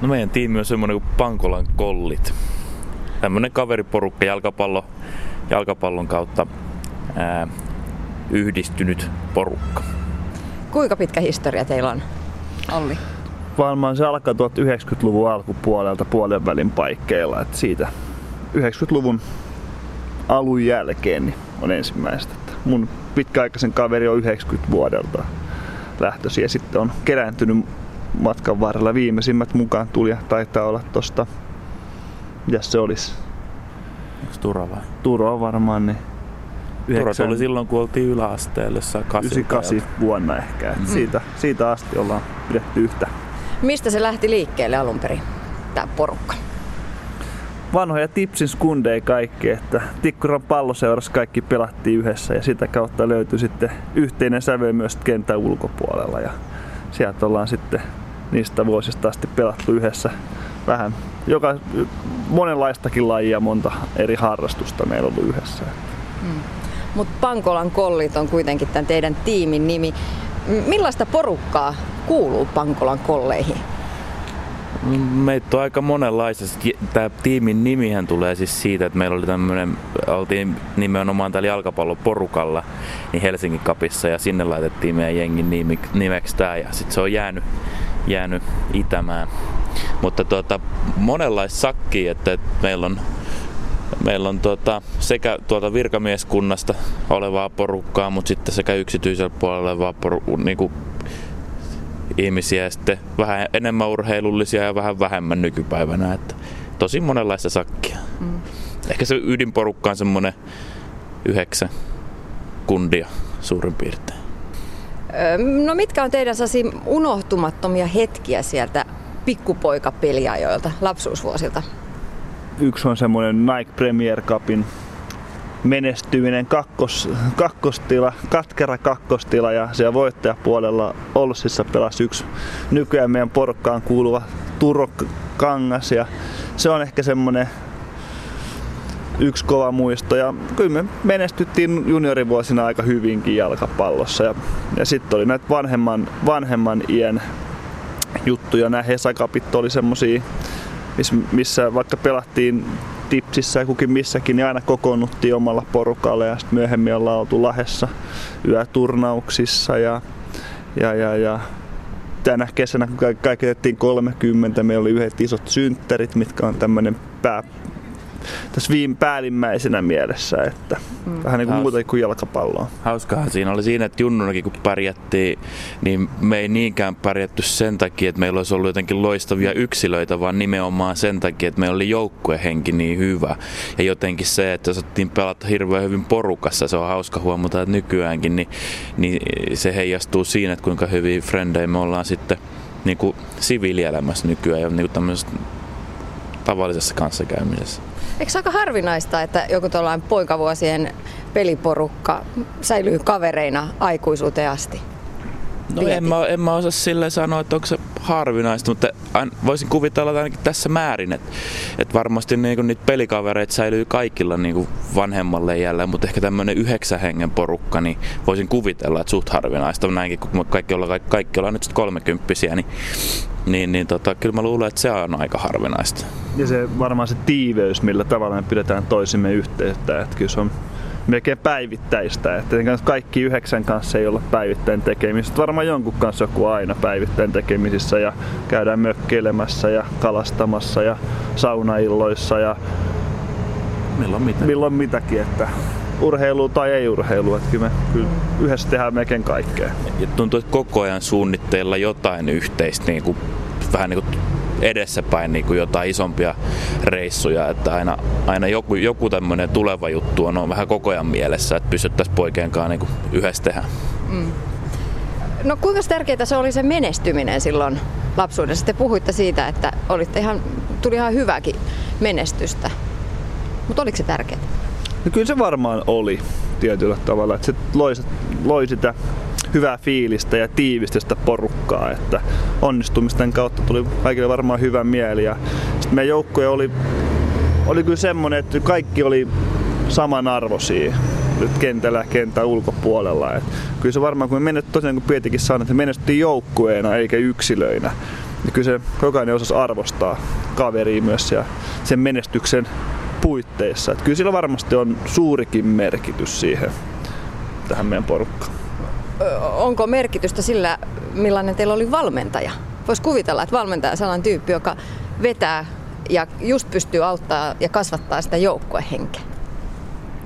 No meidän tiimi on semmoinen kuin Pankolan kollit. Tämmöinen kaveriporukka jalkapallo, jalkapallon kautta ää, yhdistynyt porukka. Kuinka pitkä historia teillä on, Olli? Varmaan se alkaa 1990-luvun alkupuolelta puolen välin paikkeilla. Että siitä 90-luvun alun jälkeen niin on ensimmäistä. Mun pitkäaikaisen kaveri on 90 vuodelta lähtöisin ja sitten on kerääntynyt matkan varrella viimeisimmät mukaan tuli ja taitaa olla tosta, ja se olisi? Onko Tura vai? Turo varmaan, niin Tura tuli silloin, kun oltiin yläasteelle, 98 vuonna ehkä. Mm. Siitä, siitä asti ollaan pidetty yhtä. Mistä se lähti liikkeelle alun perin, tämä porukka? vanhoja tipsin skundeja kaikki, että Tikkuran palloseurassa kaikki pelattiin yhdessä ja sitä kautta löytyi sitten yhteinen sävel myös kentän ulkopuolella ja sieltä ollaan sitten niistä vuosista asti pelattu yhdessä vähän joka, monenlaistakin lajia, monta eri harrastusta meillä on ollut yhdessä. Mm. Mutta Pankolan kollit on kuitenkin tämän teidän tiimin nimi. Millaista porukkaa kuuluu Pankolan kolleihin? Meitä on aika monenlaista. Tämä tiimin nimihän tulee siis siitä, että meillä oli tämmöinen, oltiin nimenomaan täällä jalkapalloporukalla niin Helsingin kapissa ja sinne laitettiin meidän jengin nimi, nimeksi tämä ja sitten se on jäänyt, jäänyt itämään. Mutta tuota, monenlaista sakkia, että, että meillä on Meillä on tuota, sekä tuolta virkamieskunnasta olevaa porukkaa, mutta sitten sekä yksityisellä puolella olevaa poru, niin kuin ihmisiä ja sitten vähän enemmän urheilullisia ja vähän vähemmän nykypäivänä. Että tosi monenlaista sakkia. Mm. Ehkä se ydinporukka on semmoinen yhdeksän kundia suurin piirtein. No mitkä on teidän unohtumattomia hetkiä sieltä pikkupoikapeliajoilta, lapsuusvuosilta? Yksi on semmoinen Nike Premier Cupin menestyminen kakkos, kakkostila, katkera kakkostila ja siellä voittajapuolella Olssissa pelasi yksi nykyään meidän porukkaan kuuluva Turo Kangas ja se on ehkä semmonen yksi kova muisto ja kyllä me menestyttiin juniorivuosina aika hyvinkin jalkapallossa ja, ja sitten oli näitä vanhemman, vanhemman iän juttuja. Nämä Hesakapit oli semmosia, missä vaikka pelattiin tipsissä ja kukin missäkin, niin aina kokoonnuttiin omalla porukalla ja sitten myöhemmin ollaan oltu Lahessa yöturnauksissa ja, ja, ja, ja tänä kesänä, kun kaikki 30, meillä oli yhdet isot synttärit, mitkä on tämmöinen pää, tässä viime päällimmäisenä mielessä, että mm. vähän niin kuin Haus... muuta kuin jalkapalloa. Hauskahan siinä oli siinä, että junnunakin kun pärjättiin, niin me ei niinkään pärjätty sen takia, että meillä olisi ollut jotenkin loistavia yksilöitä, vaan nimenomaan sen takia, että meillä oli joukkuehenki niin hyvä. Ja jotenkin se, että osattiin pelata hirveän hyvin porukassa, se on hauska huomata, että nykyäänkin, niin, niin se heijastuu siinä, että kuinka hyviä frendejä me ollaan sitten niin kuin siviilielämässä nykyään ja niin kuin tämmöisessä tavallisessa kanssakäymisessä. Eikö se aika harvinaista, että joku tuollainen poikavuosien peliporukka säilyy kavereina aikuisuuteen asti? No en mä, en mä osaa sille sanoa, että onko se harvinaista, mutta voisin kuvitella ainakin tässä määrin, että, että varmasti niin niitä pelikavereita säilyy kaikilla niin vanhemmalle jälleen, mutta ehkä tämmöinen yhdeksän hengen porukka, niin voisin kuvitella, että suht harvinaista näinkin, kun kaikki ollaan, kaikki, kaikki ollaan nyt sitten kolmekymppisiä, niin niin, niin tota, kyllä mä luulen, että se on aika harvinaista. Ja se varmaan se tiiveys, millä tavalla me pidetään toisimme yhteyttä, että kyllä se on melkein päivittäistä. Että kaikki yhdeksän kanssa ei olla päivittäin tekemisissä. Varmaan jonkun kanssa joku aina päivittäin tekemisissä ja käydään mökkeilemässä ja kalastamassa ja saunailloissa ja milloin, mitä. milloin mitäkin. Että urheilu tai ei urheilu, että kyllä me kyllä yhdessä tehdään melkein kaikkea. Ja tuntuu, että koko ajan suunnitteilla jotain yhteistä, niin kuin, vähän niin kuin edessäpäin niin kuin jotain isompia reissuja, että aina, aina joku, joku tämmöinen tuleva juttu on, on vähän koko ajan mielessä, että pysyttäisiin poikien kanssa niin kuin yhdessä tehdä. Mm. No kuinka tärkeää se oli se menestyminen silloin lapsuudessa? Te puhuitte siitä, että olitte ihan, tuli ihan hyväkin menestystä. Mutta oliko se tärkeää? No kyllä se varmaan oli tietyllä tavalla, että se loi, loi sitä hyvää fiilistä ja tiivistystä porukkaa, että onnistumisten kautta tuli kaikille varmaan hyvä mieli ja sitten meidän joukkue oli, oli kyllä semmoinen, että kaikki oli samanarvoisia nyt kentällä kentän ulkopuolella. Et kyllä se varmaan, kun me menet tosiaan, kun Pietikin sanoi, että me menestyttiin joukkueena eikä yksilöinä. niin kyllä se jokainen osasi arvostaa kaveria myös ja sen menestyksen puitteissa. Että kyllä sillä varmasti on suurikin merkitys siihen tähän meidän porukkaan. Onko merkitystä sillä, millainen teillä oli valmentaja? Voisi kuvitella, että valmentaja on sellainen tyyppi, joka vetää ja just pystyy auttaa ja kasvattaa sitä joukkuehenkeä.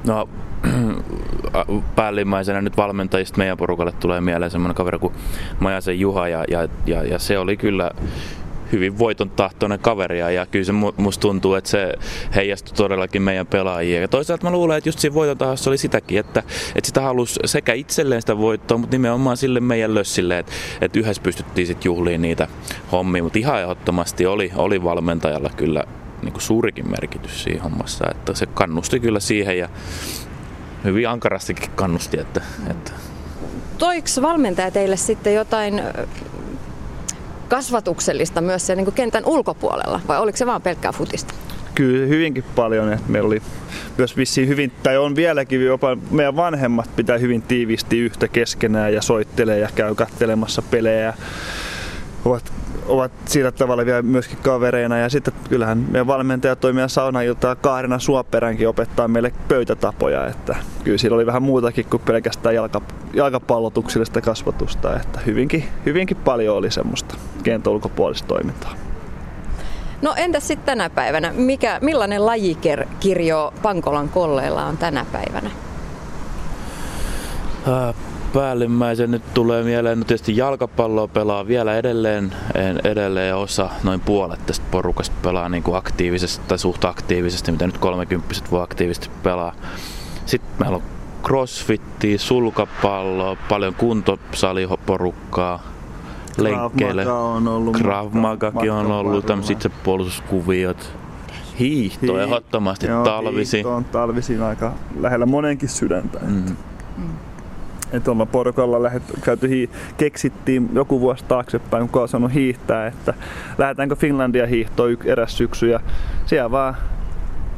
No päällimmäisenä nyt valmentajista meidän porukalle tulee mieleen semmoinen kaveri kuin Majasen Juha ja, ja, ja, ja se oli kyllä hyvin voiton tahtoinen kaveri ja kyllä se musta tuntuu, että se heijastui todellakin meidän pelaajia. Ja toisaalta mä luulen, että just siinä voiton tahdossa oli sitäkin, että, että sitä halusi sekä itselleen sitä voittoa, mutta nimenomaan sille meidän lössille, että, että yhdessä pystyttiin sitten juhliin niitä hommia, mutta ihan ehdottomasti oli, oli valmentajalla kyllä niin kuin suurikin merkitys siinä hommassa, että se kannusti kyllä siihen ja hyvin ankarastikin kannusti. Että, että. Toiko valmentaja teille sitten jotain kasvatuksellista myös siellä niin kentän ulkopuolella vai oliko se vaan pelkkää futista? Kyllä hyvinkin paljon. Että meillä oli myös vissiin hyvin, tai on vieläkin jopa meidän vanhemmat pitää hyvin tiivisti yhtä keskenään ja soittelee ja käy kattelemassa pelejä. Ovat ovat sillä tavalla vielä myöskin kavereina. Ja sitten kyllähän meidän valmentaja toimia saunailtaa Kaarina Suoperänkin opettaa meille pöytätapoja. Että kyllä siellä oli vähän muutakin kuin pelkästään jalka, jalkapallotuksellista kasvatusta. Että hyvinkin, hyvinkin paljon oli semmoista kentän ulkopuolista toimintaa. No entäs sitten tänä päivänä? Mikä, millainen lajikirjo Pankolan kolleilla on tänä päivänä? päällimmäisen nyt tulee mieleen, no tietysti jalkapalloa pelaa vielä edelleen, edelleen osa, noin puolet tästä porukasta pelaa niin kuin aktiivisesti tai suht aktiivisesti, mitä nyt 30 voi aktiivisesti pelaa. Sitten meillä on crossfittiä, sulkapalloa, paljon kuntosaliporukkaa, lenkkeille. on ollut. Krav Magakin on ollut, tämmöiset itsepuolustuskuviot. Hiihto Hii- ehdottomasti talvisi. Hiihto on talvisin aika lähellä monenkin sydäntä. Mm. Mm että ollaan porukalla lähet, käyty hii, keksittiin joku vuosi taaksepäin, kun on sanonut hiihtää, että lähdetäänkö Finlandia hiihtoon eräs syksy ja siellä vaan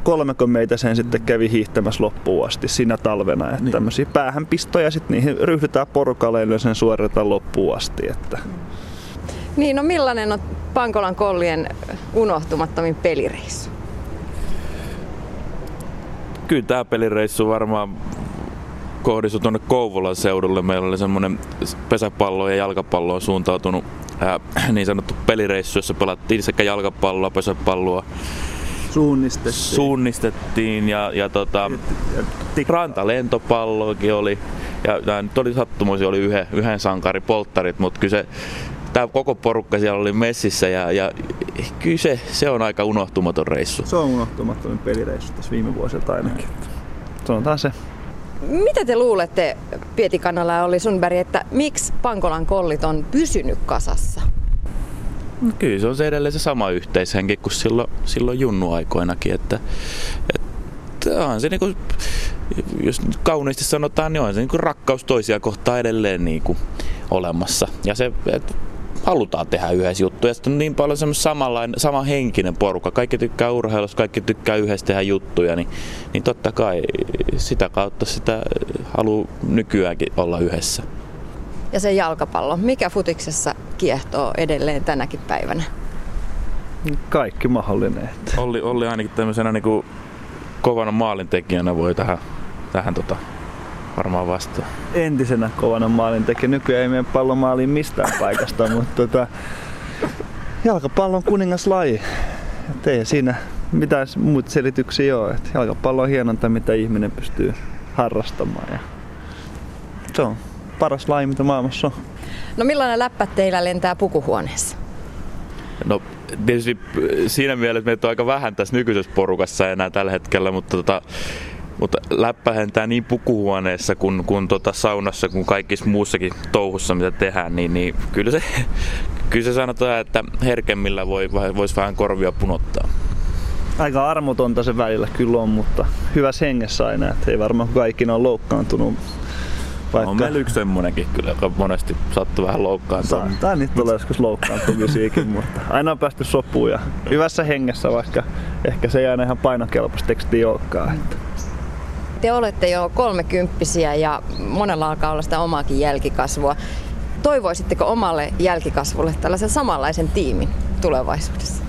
kolmeko meitä sen sitten kävi hiihtämässä loppuun asti siinä talvena. Että niin. tämmöisiä päähänpistoja sitten niihin ryhdytään porukalle ja sen suoritetaan loppuun asti. Että. Niin, no millainen on Pankolan kollien unohtumattomin pelireissu? Kyllä tämä pelireissu varmaan kohdistui tuonne Kouvolan seudulle. Meillä oli semmoinen pesäpallo ja jalkapalloon suuntautunut ää, niin sanottu pelireissu, jossa pelattiin sekä jalkapalloa, pesäpalloa. Suunnistettiin. Suunnistettiin ja, ja tota, rantalentopalloakin oli. Ja tämä nyt oli sattumoisin, oli yhden, yhden sankari polttarit, mutta kyllä se, tämä koko porukka siellä oli messissä ja, ja kyllä se, se on aika unohtumaton reissu. Se on unohtumaton pelireissu tässä viime vuosilta ainakin. Sanotaan se. Mitä te luulette, Pietikanala ja Olli Sundberg, että miksi Pankolan kollit on pysynyt kasassa? No kyllä se on se edelleen se sama yhteishenki kuin silloin, silloin junnuaikoinakin, että, että on se niinku, jos kauniisti sanotaan, niin on se niinku rakkaus toisia kohtaan edelleen niinku olemassa. Ja se, että halutaan tehdä yhdessä juttuja. Sitten on niin paljon semmoinen samanlainen, sama henkinen porukka. Kaikki tykkää urheilusta, kaikki tykkää yhdessä tehdä juttuja, niin, niin totta kai sitä kautta sitä haluaa nykyäänkin olla yhdessä. Ja se jalkapallo, mikä futiksessa kiehtoo edelleen tänäkin päivänä? Kaikki mahdollinen. Olli, Olli ainakin tämmöisenä niin kuin kovana maalintekijänä voi tähän, tähän tota, varmaan vastaan. Entisenä kovana maalintekijä. Nykyään ei mene pallomaaliin mistään paikasta, mutta tota, jalkapallo on kuningaslaji. Et ei siinä mitään muita selityksiä ole. Et jalkapallo on hienonta, mitä ihminen pystyy harrastamaan. Ja se on paras laji, mitä maailmassa on. No millainen läppä teillä lentää pukuhuoneessa? No tietysti siinä mielessä meitä on aika vähän tässä nykyisessä porukassa enää tällä hetkellä, mutta tota, mutta läppä lentää niin pukuhuoneessa kuin, kuin tota saunassa kuin kaikissa muussakin touhussa, mitä tehdään, niin, niin kyllä, se, kyllä se sanotaan, että herkemmillä voi, voisi vähän korvia punottaa. Aika armotonta se välillä kyllä on, mutta hyvä hengessä aina, että ei varmaan kaikki on loukkaantunut. Vaikka... On meillä yksi semmonenkin kyllä, joka monesti sattuu vähän loukkaantua. Tai niitä tulee joskus loukkaantumisiakin, mutta aina on päästy sopuun ja hyvässä hengessä, vaikka ehkä se ei aina ihan painokelpoista tekstiä olekaan. Että te olette jo kolmekymppisiä ja monella alkaa olla sitä omaakin jälkikasvua. Toivoisitteko omalle jälkikasvulle tällaisen samanlaisen tiimin? tulevaisuudessa?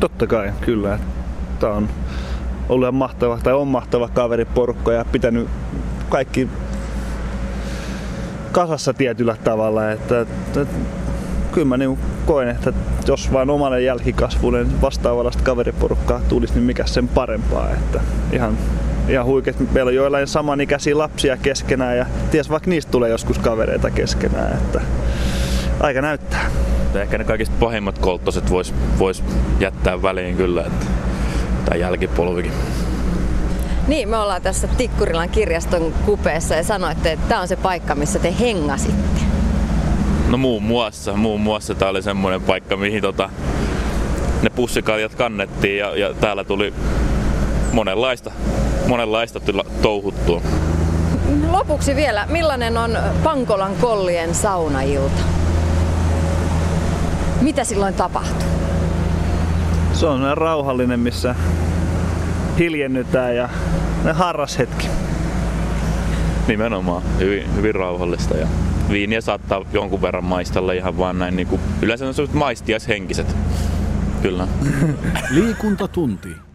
Totta kai, kyllä. Tämä on ollut mahtava, tai on mahtava kaveriporukka ja pitänyt kaikki kasassa tietyllä tavalla. Että, että, kyllä mä niin koen, että jos vain omalle jälkikasvulle niin vastaavallista kaveriporukkaa tulisi, niin mikä sen parempaa. Että ihan, ihan huikeet. Meillä on joillain samanikäisiä lapsia keskenään ja ties vaikka niistä tulee joskus kavereita keskenään. Että aika näyttää. Ehkä ne kaikista pahimmat kolttoset vois, vois jättää väliin kyllä, että tämä jälkipolvikin. Niin, me ollaan tässä Tikkurilan kirjaston kupeessa ja sanoitte, että tämä on se paikka, missä te hengasitte. No muun muassa, muun muassa tämä oli semmoinen paikka, mihin tota, ne pussikaljat kannettiin ja, ja täällä tuli monenlaista, monenlaista tila, touhuttua. Lopuksi vielä, millainen on Pankolan kollien saunailta? Mitä silloin tapahtuu? Se on rauhallinen, missä hiljennytään ja harras hetki. Nimenomaan, hyvin, hyvin rauhallista ja viiniä saattaa jonkun verran maistella ihan vaan näin niin kuin, yleensä on sellaiset maistiaishenkiset. Kyllä. Liikuntatunti.